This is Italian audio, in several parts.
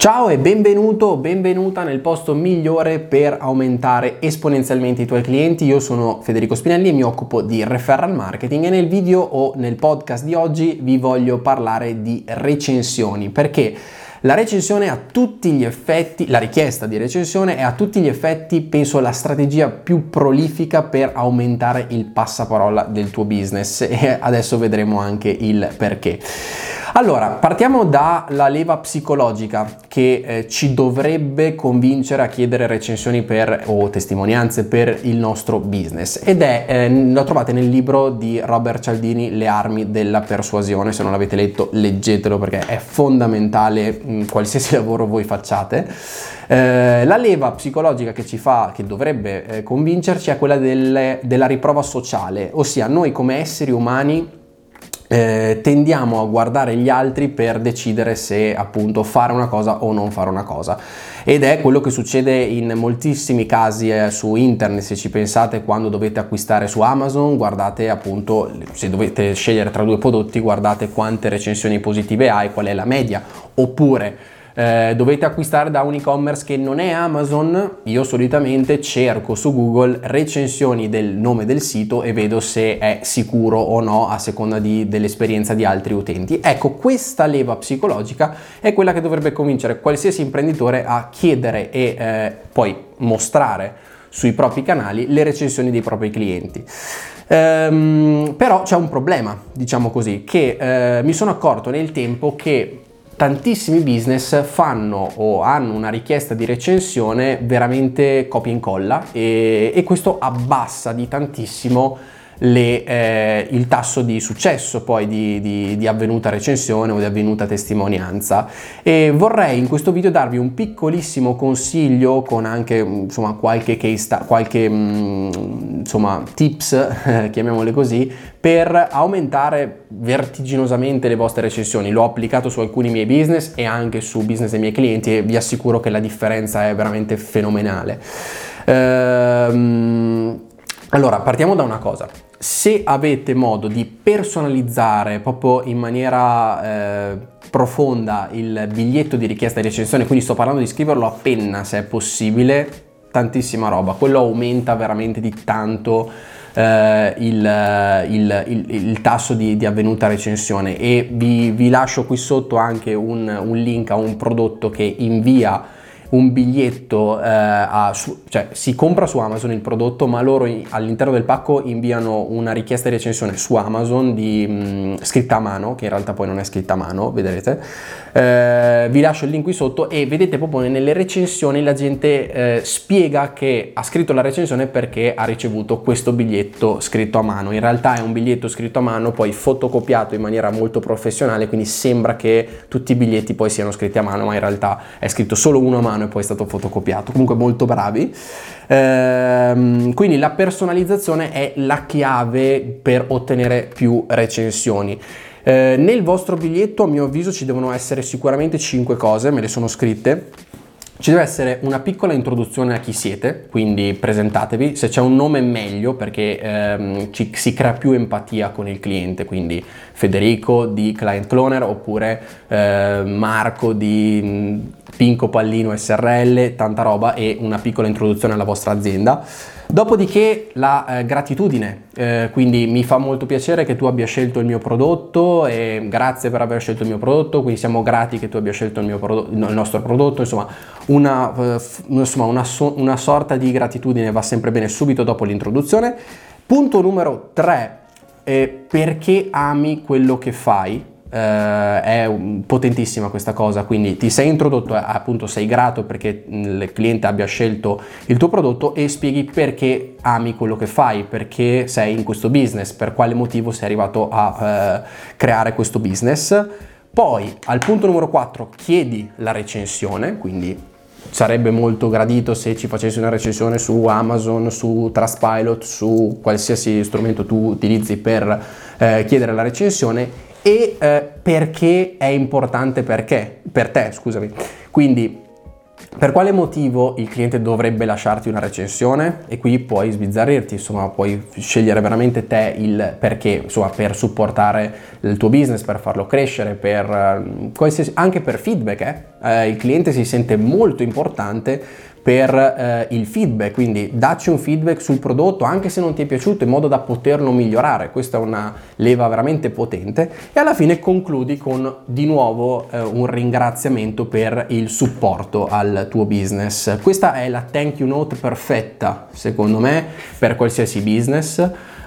Ciao e benvenuto, benvenuta nel posto migliore per aumentare esponenzialmente i tuoi clienti. Io sono Federico Spinelli e mi occupo di referral marketing e nel video o nel podcast di oggi vi voglio parlare di recensioni perché la recensione a tutti gli effetti, la richiesta di recensione è a tutti gli effetti, penso, la strategia più prolifica per aumentare il passaparola del tuo business e adesso vedremo anche il perché. Allora, partiamo dalla leva psicologica che eh, ci dovrebbe convincere a chiedere recensioni per, o testimonianze per il nostro business ed è, eh, lo trovate nel libro di Robert Cialdini, Le armi della persuasione, se non l'avete letto leggetelo perché è fondamentale in qualsiasi lavoro voi facciate. Eh, la leva psicologica che ci fa, che dovrebbe eh, convincerci è quella delle, della riprova sociale, ossia noi come esseri umani eh, tendiamo a guardare gli altri per decidere se appunto fare una cosa o non fare una cosa. Ed è quello che succede in moltissimi casi eh, su internet. Se ci pensate quando dovete acquistare su Amazon guardate appunto se dovete scegliere tra due prodotti guardate quante recensioni positive hai qual è la media. Oppure eh, dovete acquistare da un e-commerce che non è Amazon, io solitamente cerco su Google recensioni del nome del sito e vedo se è sicuro o no a seconda di, dell'esperienza di altri utenti. Ecco, questa leva psicologica è quella che dovrebbe convincere qualsiasi imprenditore a chiedere e eh, poi mostrare sui propri canali le recensioni dei propri clienti. Ehm, però c'è un problema, diciamo così, che eh, mi sono accorto nel tempo che tantissimi business fanno o hanno una richiesta di recensione veramente copia e incolla e, e questo abbassa di tantissimo le, eh, il tasso di successo poi di, di, di, avvenuta recensione o di avvenuta testimonianza. E vorrei in questo video darvi un piccolissimo consiglio con anche insomma qualche case qualche mm, insomma tips chiamiamole così per aumentare vertiginosamente le vostre recensioni. L'ho applicato su alcuni miei business e anche su business dei miei clienti e vi assicuro che la differenza è veramente fenomenale. Ehm, allora partiamo da una cosa se avete modo di personalizzare proprio in maniera eh, profonda il biglietto di richiesta di recensione, quindi sto parlando di scriverlo a penna se è possibile, tantissima roba, quello aumenta veramente di tanto eh, il, il, il, il, tasso di, di, avvenuta recensione. E vi, vi, lascio qui sotto anche un, un link a un prodotto che invia un biglietto, eh, a, su, cioè si compra su Amazon il prodotto, ma loro all'interno del pacco inviano una richiesta di recensione su Amazon di, mh, mm, scritta a mano, che in realtà poi non è scritta a mano, vedrete. Eh, vi lascio il link qui sotto e vedete proprio nelle recensioni la gente eh, spiega che ha scritto la recensione perché ha ricevuto questo biglietto scritto a mano. In realtà è un biglietto scritto a mano, poi fotocopiato in maniera molto professionale, quindi sembra che tutti i biglietti poi siano scritti a mano, ma in realtà è scritto solo uno a mano e poi è stato fotocopiato. Comunque molto bravi. Ehm, quindi la personalizzazione è la chiave per ottenere più recensioni. Eh, nel vostro biglietto, a mio avviso, ci devono essere sicuramente 5 cose, me le sono scritte. Ci deve essere una piccola introduzione a chi siete, quindi presentatevi, se c'è un nome meglio perché ehm, ci, si crea più empatia con il cliente, quindi Federico di Client Cloner oppure eh, Marco di mm, Pinco Pallino SRL, tanta roba e una piccola introduzione alla vostra azienda. Dopodiché la eh, gratitudine, eh, quindi mi fa molto piacere che tu abbia scelto il mio prodotto e grazie per aver scelto il mio prodotto, quindi siamo grati che tu abbia scelto il, prodotto, il nostro prodotto, insomma una, eh, insomma una, so, una sorta di gratitudine va sempre bene subito dopo l'introduzione. Punto numero 3, eh, perché ami quello che fai? Uh, è potentissima questa cosa, quindi ti sei introdotto, eh, appunto sei grato perché il cliente abbia scelto il tuo prodotto e spieghi perché ami quello che fai, perché sei in questo business, per quale motivo sei arrivato a uh, creare questo business. Poi al punto numero 4 chiedi la recensione, quindi sarebbe molto gradito se ci facessi una recensione su Amazon, su Trustpilot, su qualsiasi strumento tu utilizzi per eh, chiedere la recensione e eh, perché è importante perché, per te, scusami. Quindi Per quale motivo il cliente dovrebbe lasciarti una recensione? E qui puoi sbizzarrirti, insomma, puoi scegliere veramente te il perché, insomma, per supportare il tuo business, per farlo crescere, per anche per feedback. Eh? Eh, il cliente si sente molto importante per eh, il feedback, quindi dacci un feedback sul prodotto anche se non ti è piaciuto in modo da poterlo migliorare, questa è una leva veramente potente e alla fine concludi con di nuovo eh, un ringraziamento per il supporto al tuo business. Questa è la thank you note perfetta secondo me per qualsiasi business.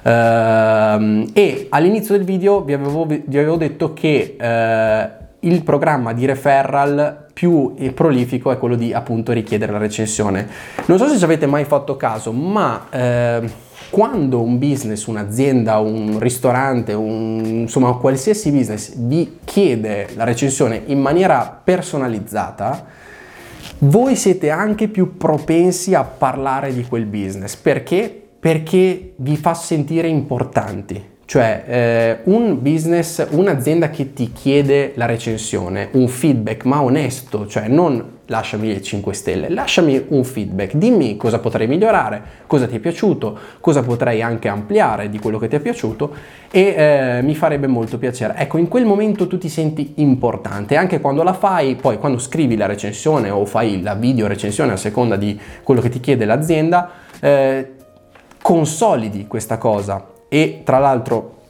Uh, e all'inizio del video vi avevo, vi avevo detto che uh, il programma di referral più prolifico è quello di appunto richiedere la recensione. Non so se ci avete mai fatto caso, ma eh, quando un business, un'azienda, un ristorante, un, insomma qualsiasi business vi chiede la recensione in maniera personalizzata, voi siete anche più propensi a parlare di quel business. Perché? Perché vi fa sentire importanti cioè eh, un business, un'azienda che ti chiede la recensione, un feedback ma onesto, cioè non lasciami le 5 stelle, lasciami un feedback, dimmi cosa potrei migliorare, cosa ti è piaciuto, cosa potrei anche ampliare di quello che ti è piaciuto e eh, mi farebbe molto piacere. Ecco, in quel momento tu ti senti importante, anche quando la fai, poi quando scrivi la recensione o fai la video recensione a seconda di quello che ti chiede l'azienda, eh, consolidi questa cosa e tra l'altro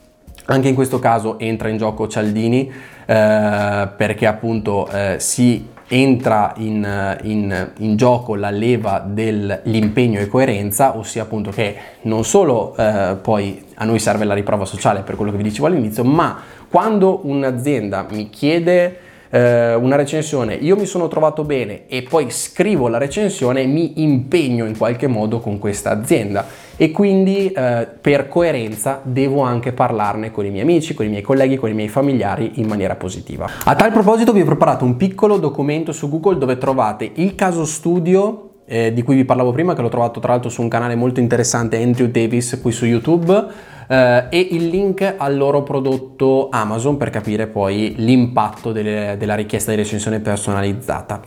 anche in questo caso entra in gioco Cialdini eh, perché appunto eh, si entra in, in, in, gioco la leva dell'impegno e coerenza, ossia appunto che non solo eh, poi a noi serve la riprova sociale per quello che vi dicevo all'inizio, ma quando un'azienda mi chiede eh, una recensione, io mi sono trovato bene e poi scrivo la recensione mi impegno in qualche modo con questa azienda e quindi eh, per coerenza devo anche parlarne con i miei amici, con i miei colleghi, con i miei familiari in maniera positiva. A tal proposito vi ho preparato un piccolo documento su Google dove trovate il caso studio eh, di cui vi parlavo prima, che l'ho trovato tra l'altro su un canale molto interessante, Andrew Davis, qui su YouTube eh, e il link al loro prodotto Amazon per capire poi l'impatto delle, della richiesta di recensione personalizzata.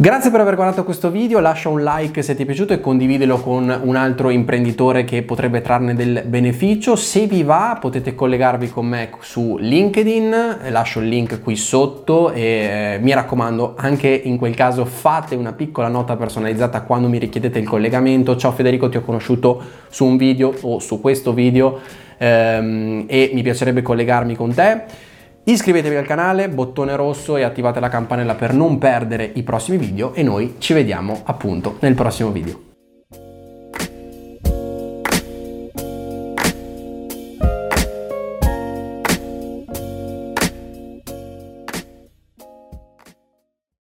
Grazie per aver guardato questo video, lascia un like se ti è piaciuto e condividilo con un altro imprenditore che potrebbe trarne del beneficio. Se vi va potete collegarvi con me su LinkedIn, lascio il link qui sotto e eh, mi raccomando anche in quel caso fate una piccola nota personalizzata quando mi richiedete il collegamento. Ciao Federico, ti ho conosciuto su un video o su questo video ehm, e mi piacerebbe collegarmi con te. Iscrivetevi al canale, bottone rosso e attivate la campanella per non perdere i prossimi video e noi ci vediamo appunto nel prossimo video.